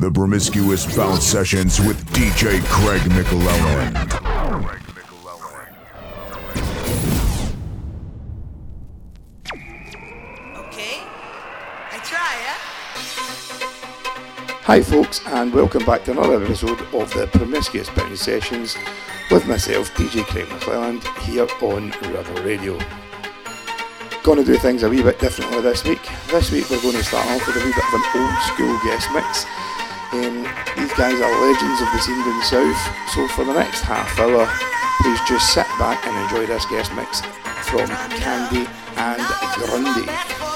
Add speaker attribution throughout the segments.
Speaker 1: The Promiscuous Bounce Sessions with DJ Craig McLellan.
Speaker 2: Okay, I try, yeah?
Speaker 3: Hi, folks, and welcome back to another episode of the Promiscuous Bounce Sessions with myself, DJ Craig McClelland, here on Rebel Radio. Going to do things a wee bit differently this week. This week we're going to start off with a wee bit of an old school guest mix. Um, these guys are legends of the down south, so for the next half hour, please just sit back and enjoy this guest mix from Candy and Grundy.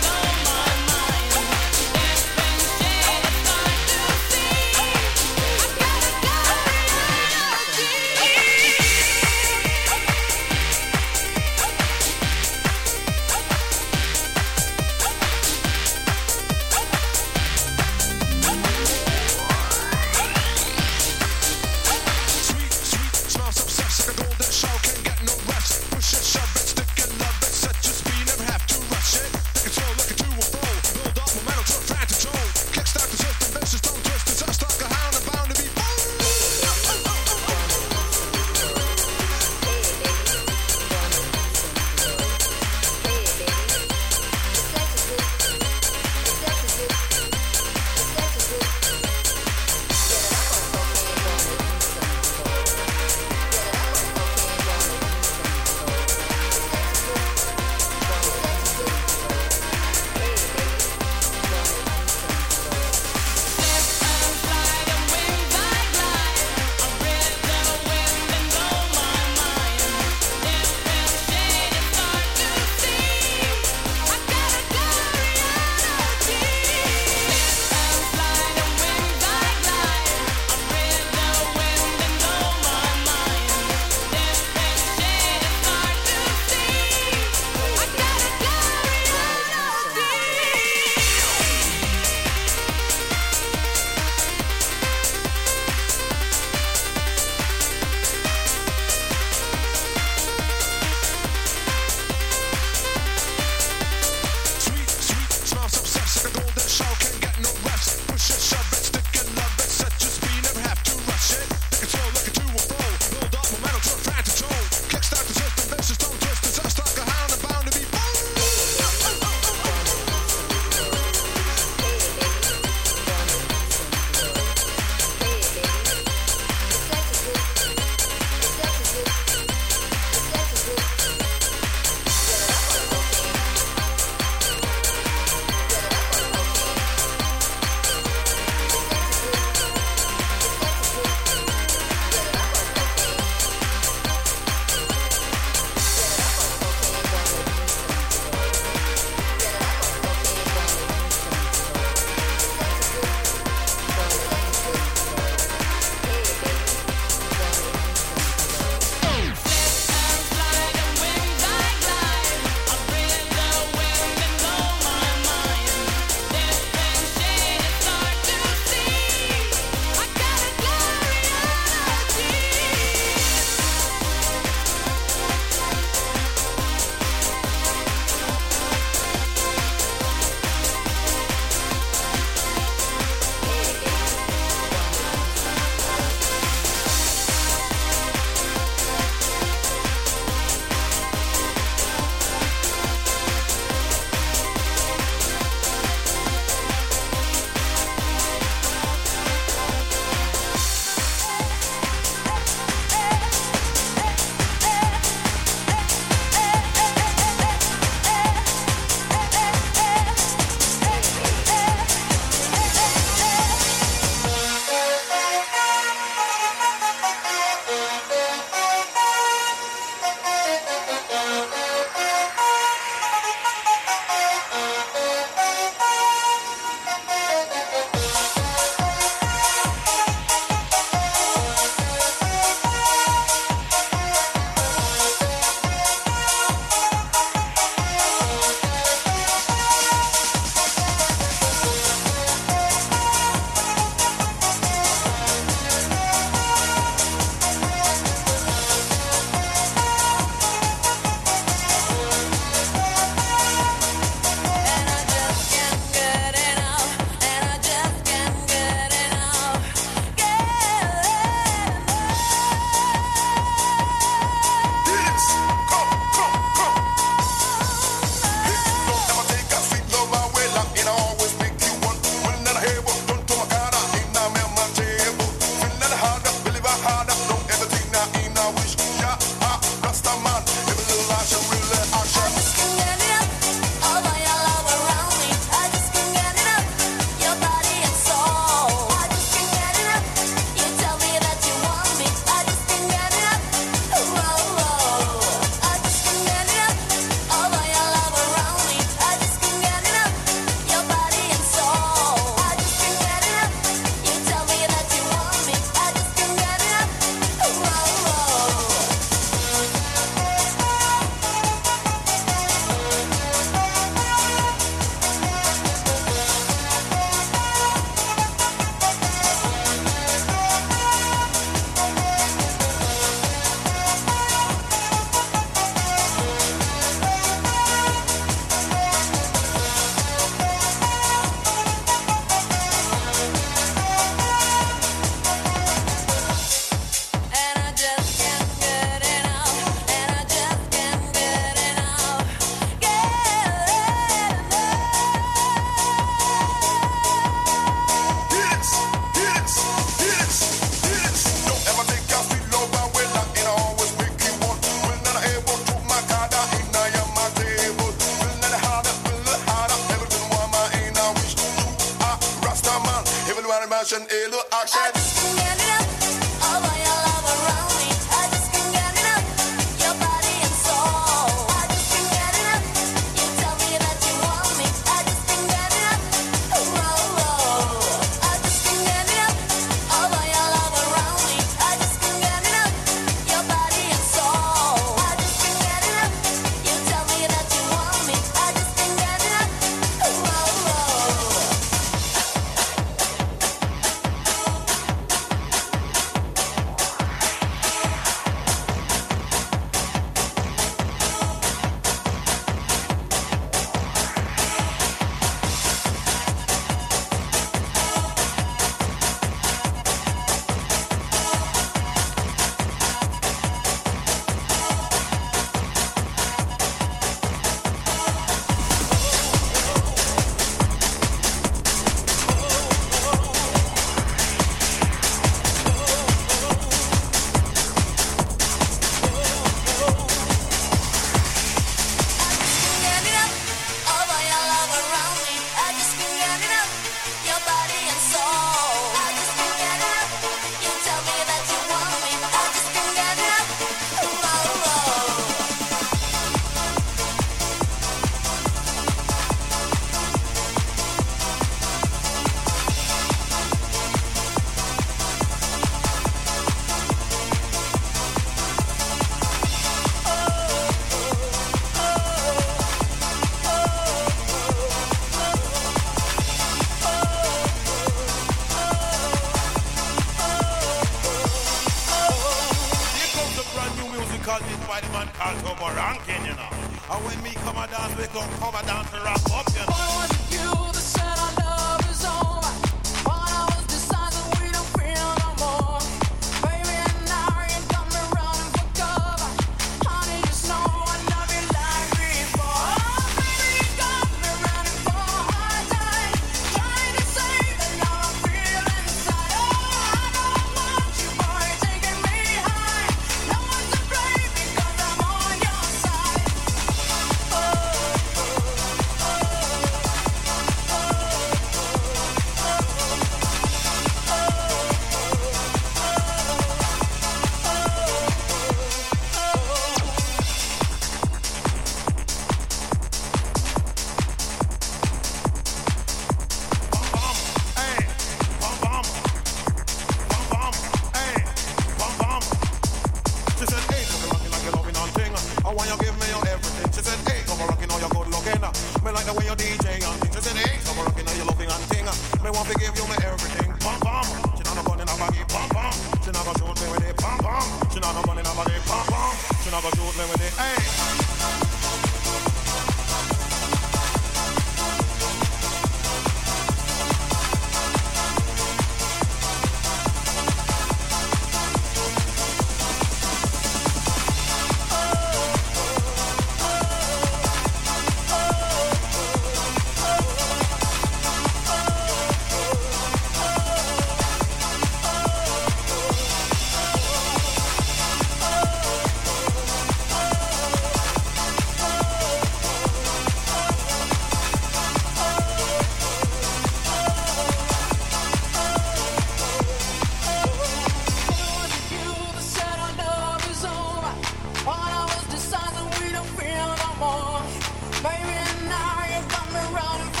Speaker 4: I'm around.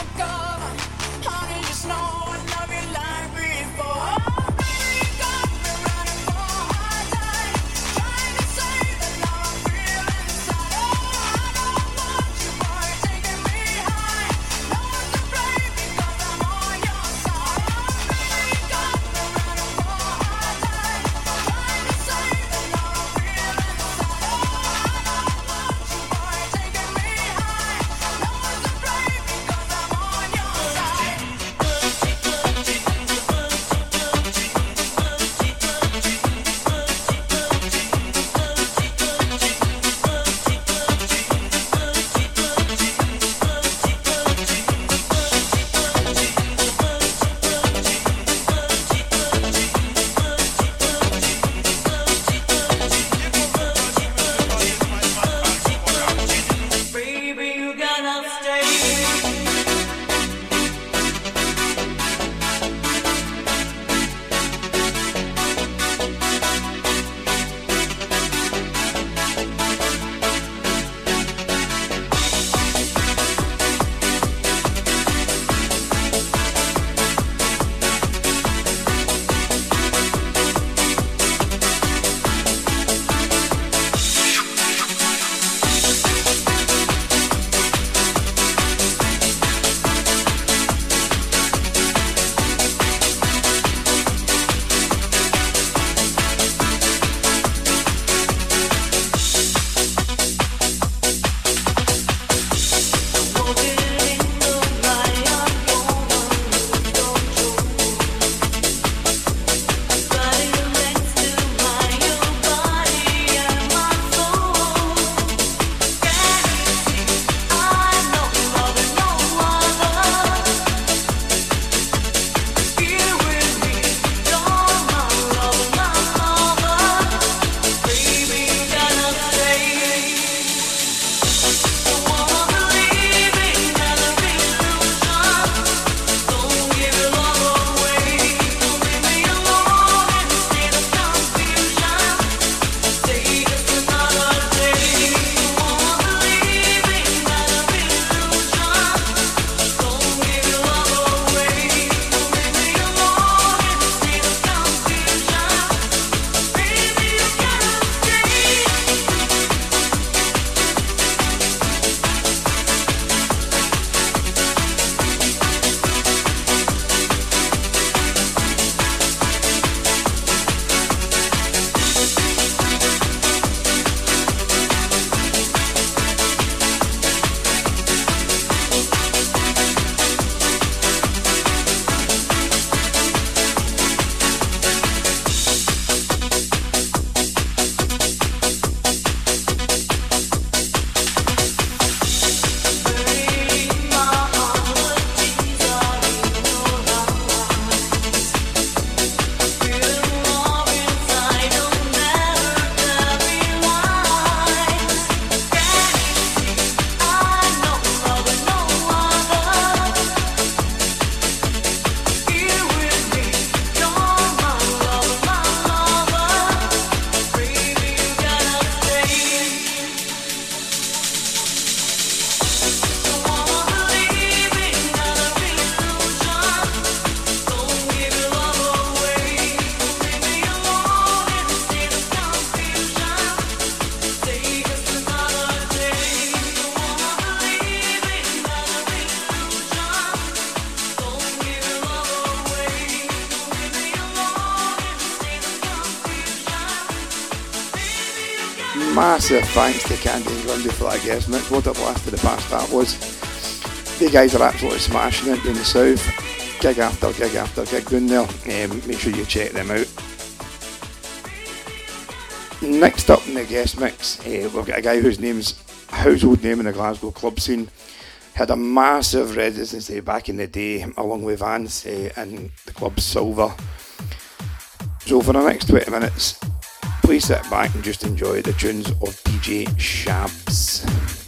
Speaker 5: Massive thanks to Candy and Grundy for that guest mix. What a blast of the past that was. The guys are absolutely smashing it in the south. Gig after gig after gig down there. Um, make sure you check them out. Next up in the guest mix, uh, we've got a guy whose name's household name in the Glasgow club scene. Had a massive residency back in the day, along with Vance uh, and the club Silver. So for the next 20 minutes, please sit back and just enjoy the tunes of DJ Shabs.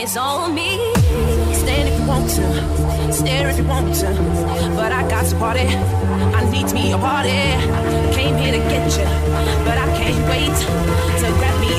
Speaker 4: It's on me. Stand if you want to, stare if you want to. But I got to party, I need me a party. Came here to get you, but I can't wait to grab me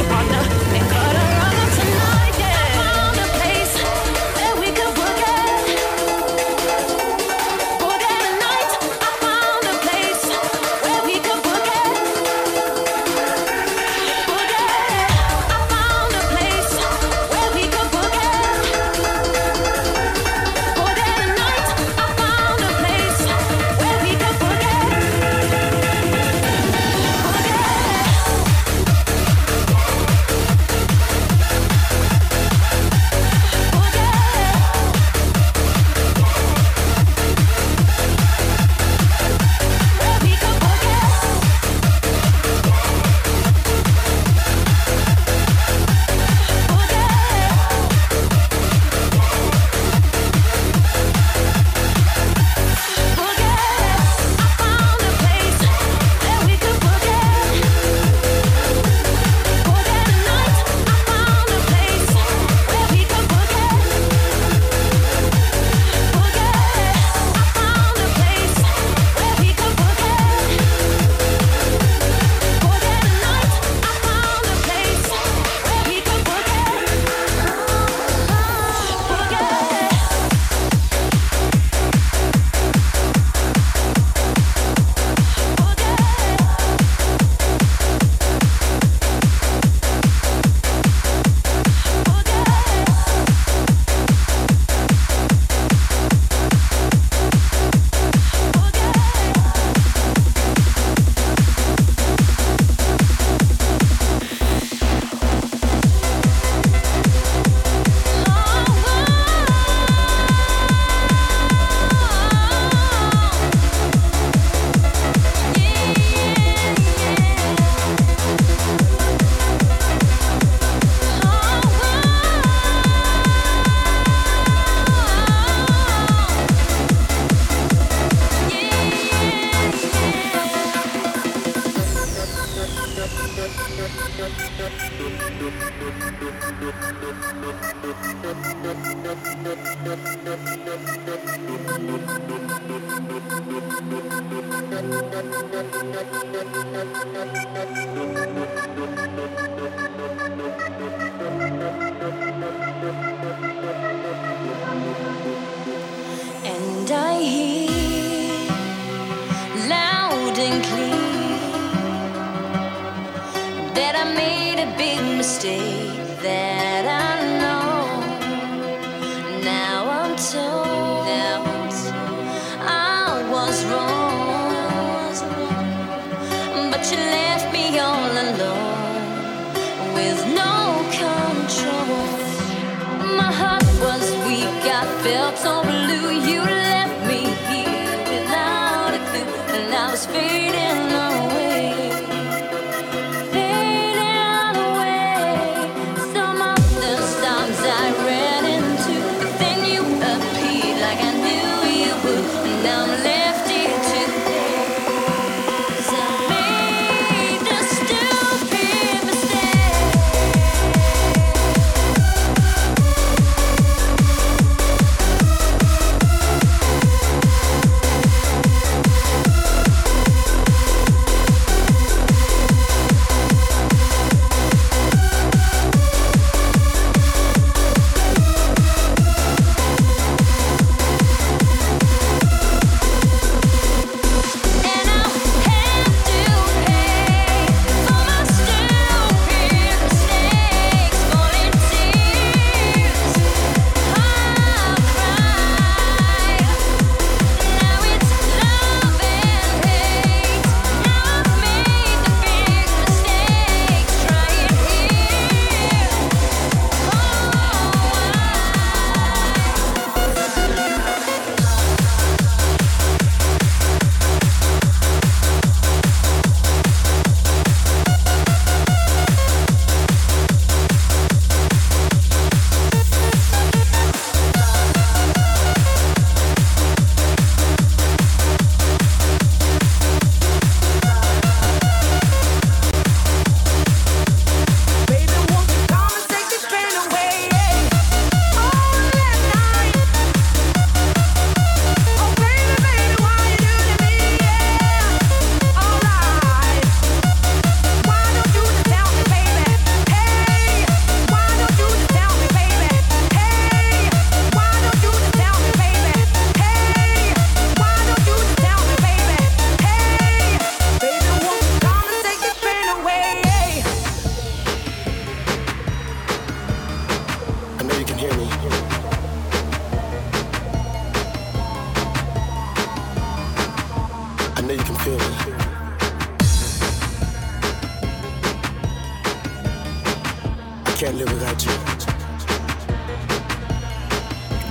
Speaker 6: can't live without you.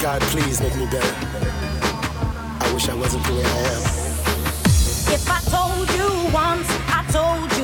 Speaker 6: God, please make me better. I wish I wasn't the way I am.
Speaker 4: If I told you once, I told you.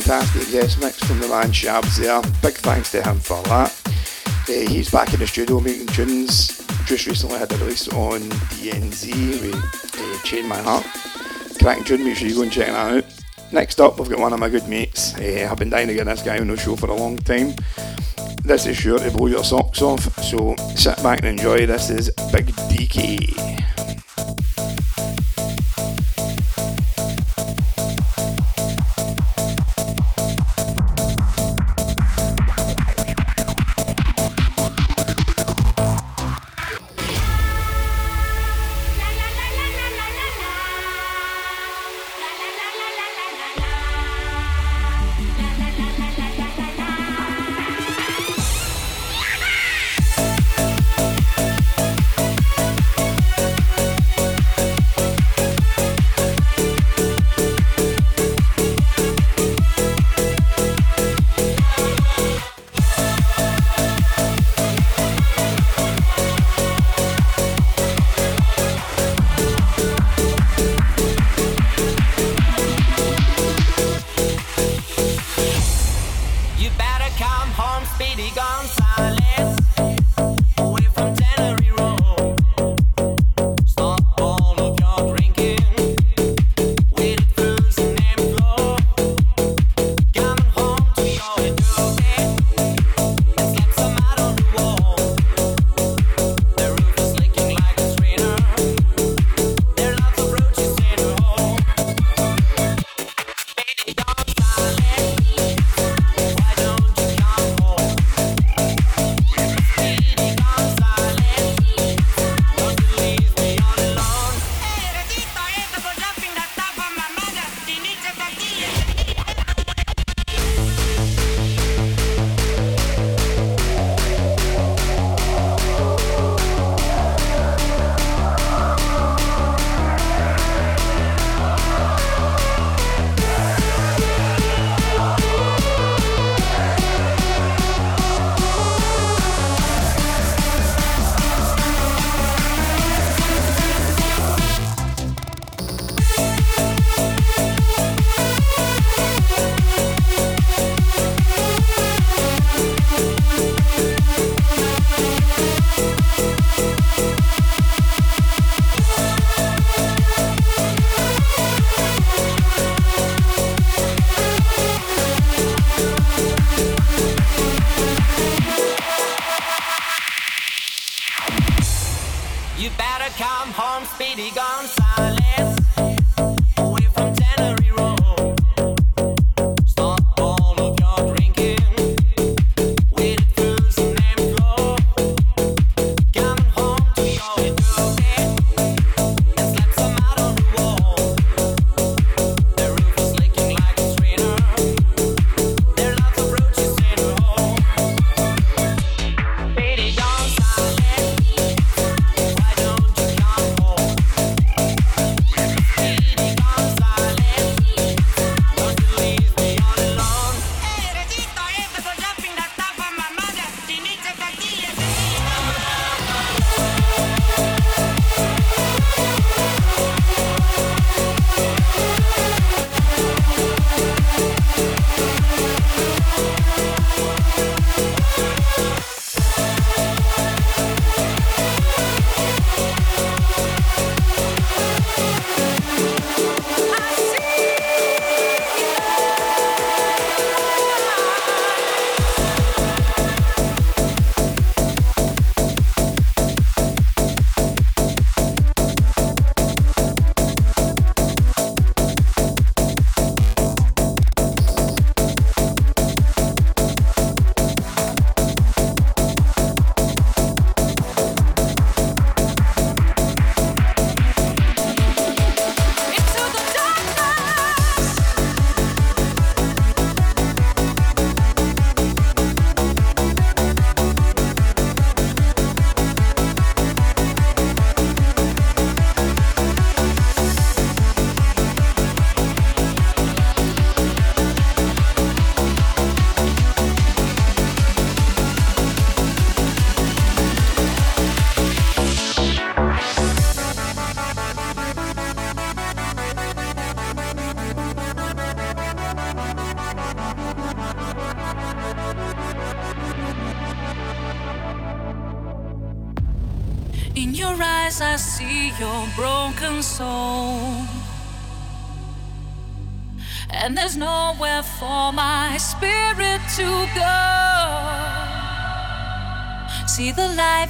Speaker 7: Fantastic guest mix from the man Shabs there. Big thanks to him for that. Uh, he's back in the studio making tunes. Just recently had a release on DNZ with uh, Chain My Heart. Cracking tune, make sure you go and check that out. Next up, we've got one of my good mates. Uh, I've been dying to get this guy on the show for a long time. This is sure to blow your socks off, so sit back and enjoy. This is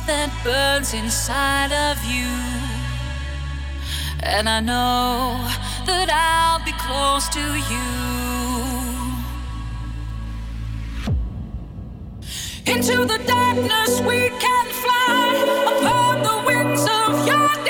Speaker 4: that burns inside of you. And I know that I'll be close to you. Into the darkness we can fly upon the wings of your.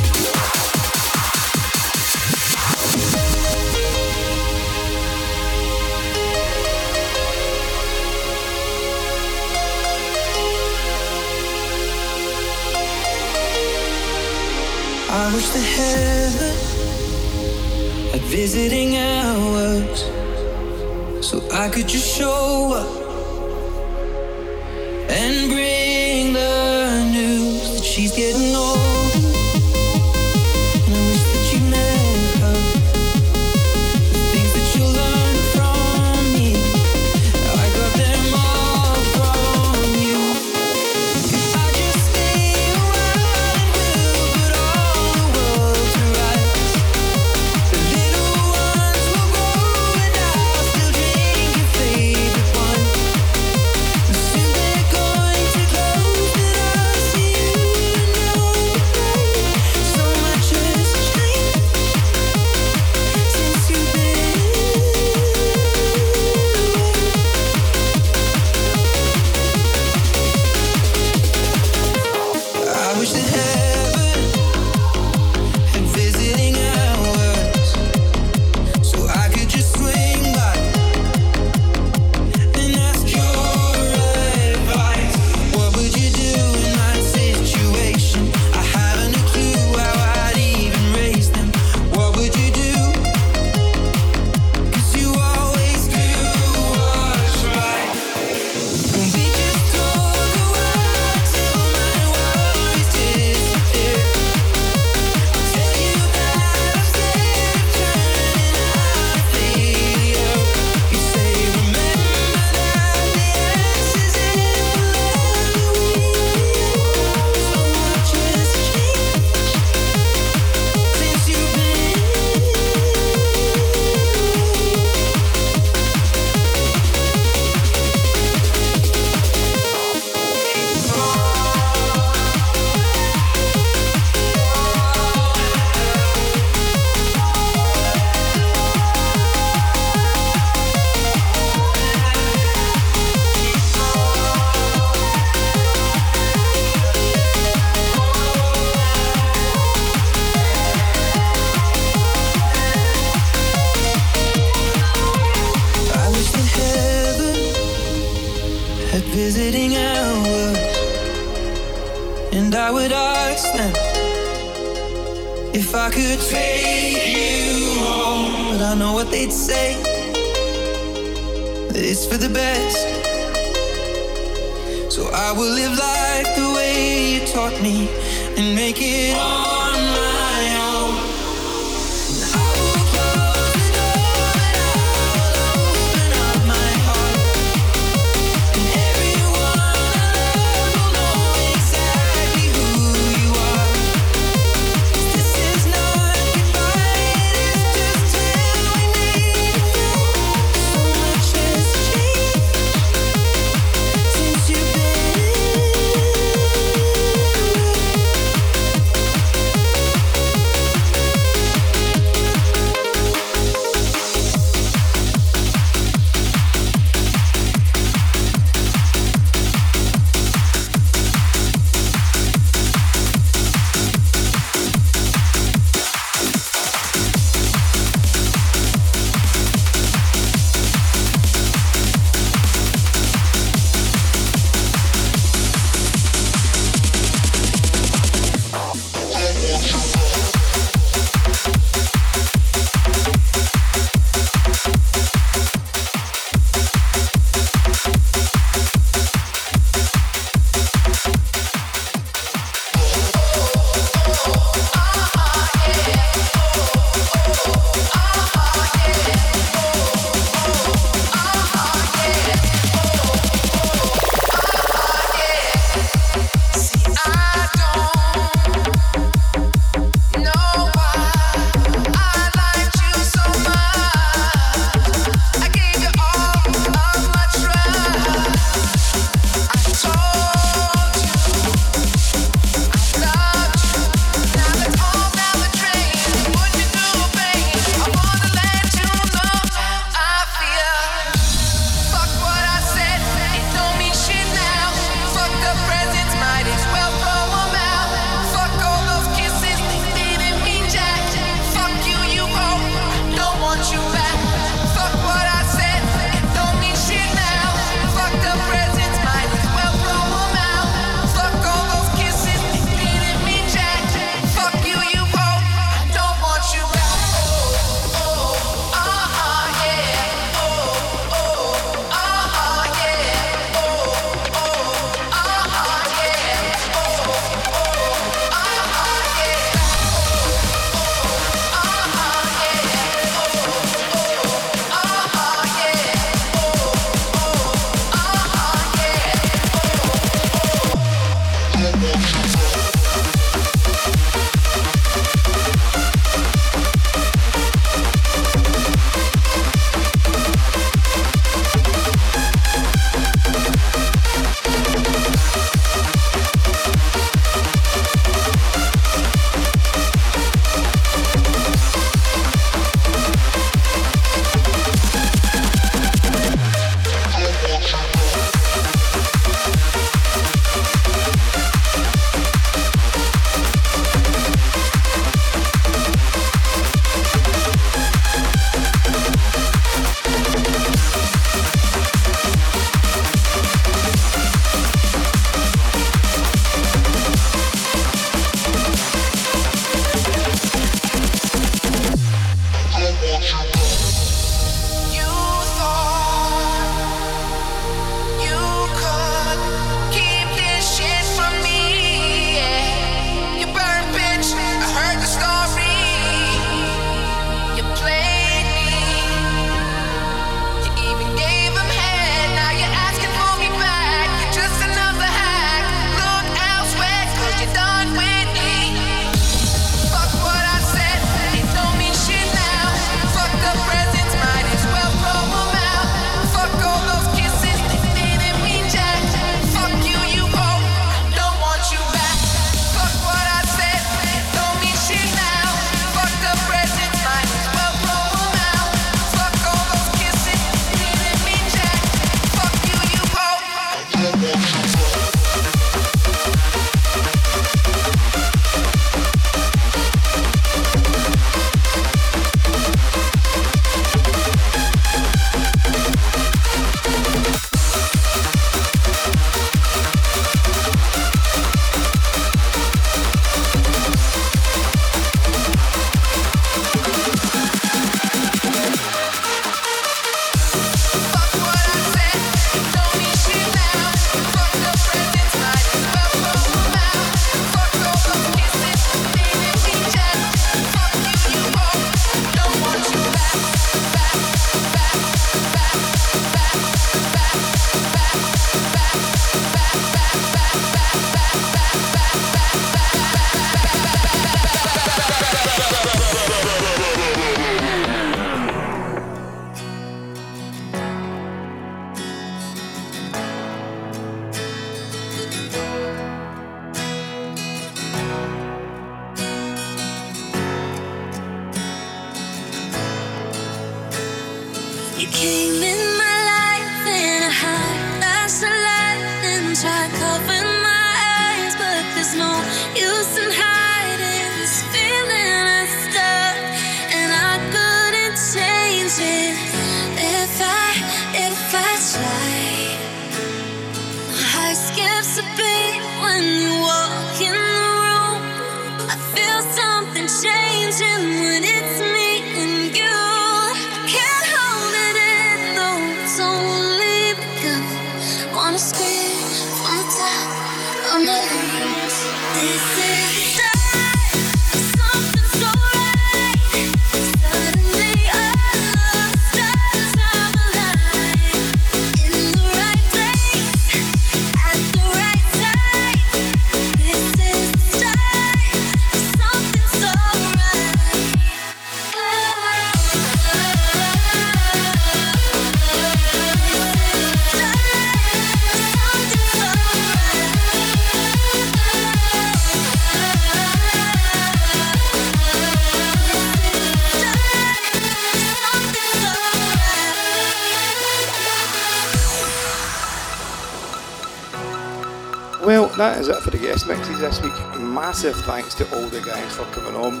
Speaker 5: Massive thanks to all the guys for coming on.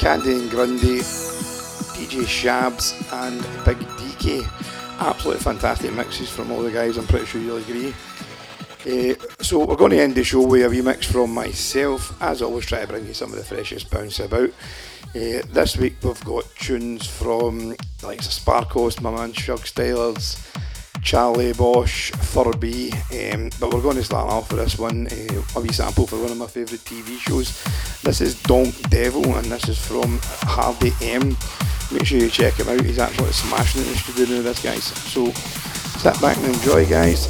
Speaker 5: Candy and Grundy, DJ Shabs, and Big DK. Absolutely fantastic mixes from all the guys. I'm pretty sure you'll agree. Uh, so we're going to end the show with a remix from myself. As always, try to bring you some of the freshest bounce about. Uh, this week we've got tunes from of Sparkos, my man Shug Stylers, Charlie Bosch, Furby, um, but we're going to start off with this one, uh, a wee sample for one of my favourite TV shows. This is Donk Devil, and this is from Hardy M. Make sure you check him out, he's absolutely smashing it in the studio now, this guys. So sit back and enjoy, guys.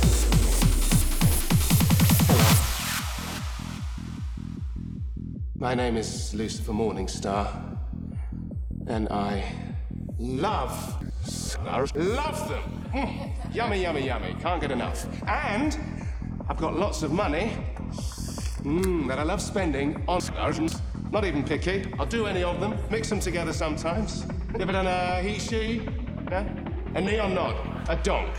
Speaker 6: My name is Lucifer Morningstar, and I love cigars. Love them. Mm. Yummy, yummy, yummy. Can't get enough. And I've got lots of money mm, that I love spending on cigars. Not even picky. I'll do any of them. Mix them together sometimes. You ever done a he she? Yeah? A neon nod. A donk.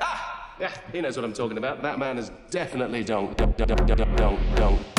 Speaker 6: Ah! Yeah, he knows what I'm talking about. That man is definitely. Donk, donk, donk, donk, donk. Donk.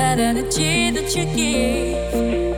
Speaker 4: Bad energy that you give.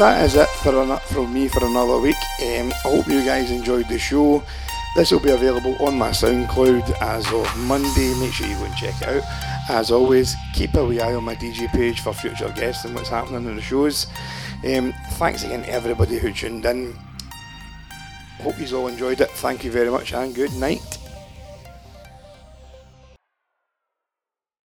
Speaker 5: That is it for an, from me for another week. Um, I hope you guys enjoyed the show. This will be available on my SoundCloud as of Monday. Make sure you go and check it out. As always, keep a wee eye on my DJ page for future guests and what's happening in the shows. Um, thanks again to everybody who tuned in. Hope you all enjoyed it. Thank you very much and good night.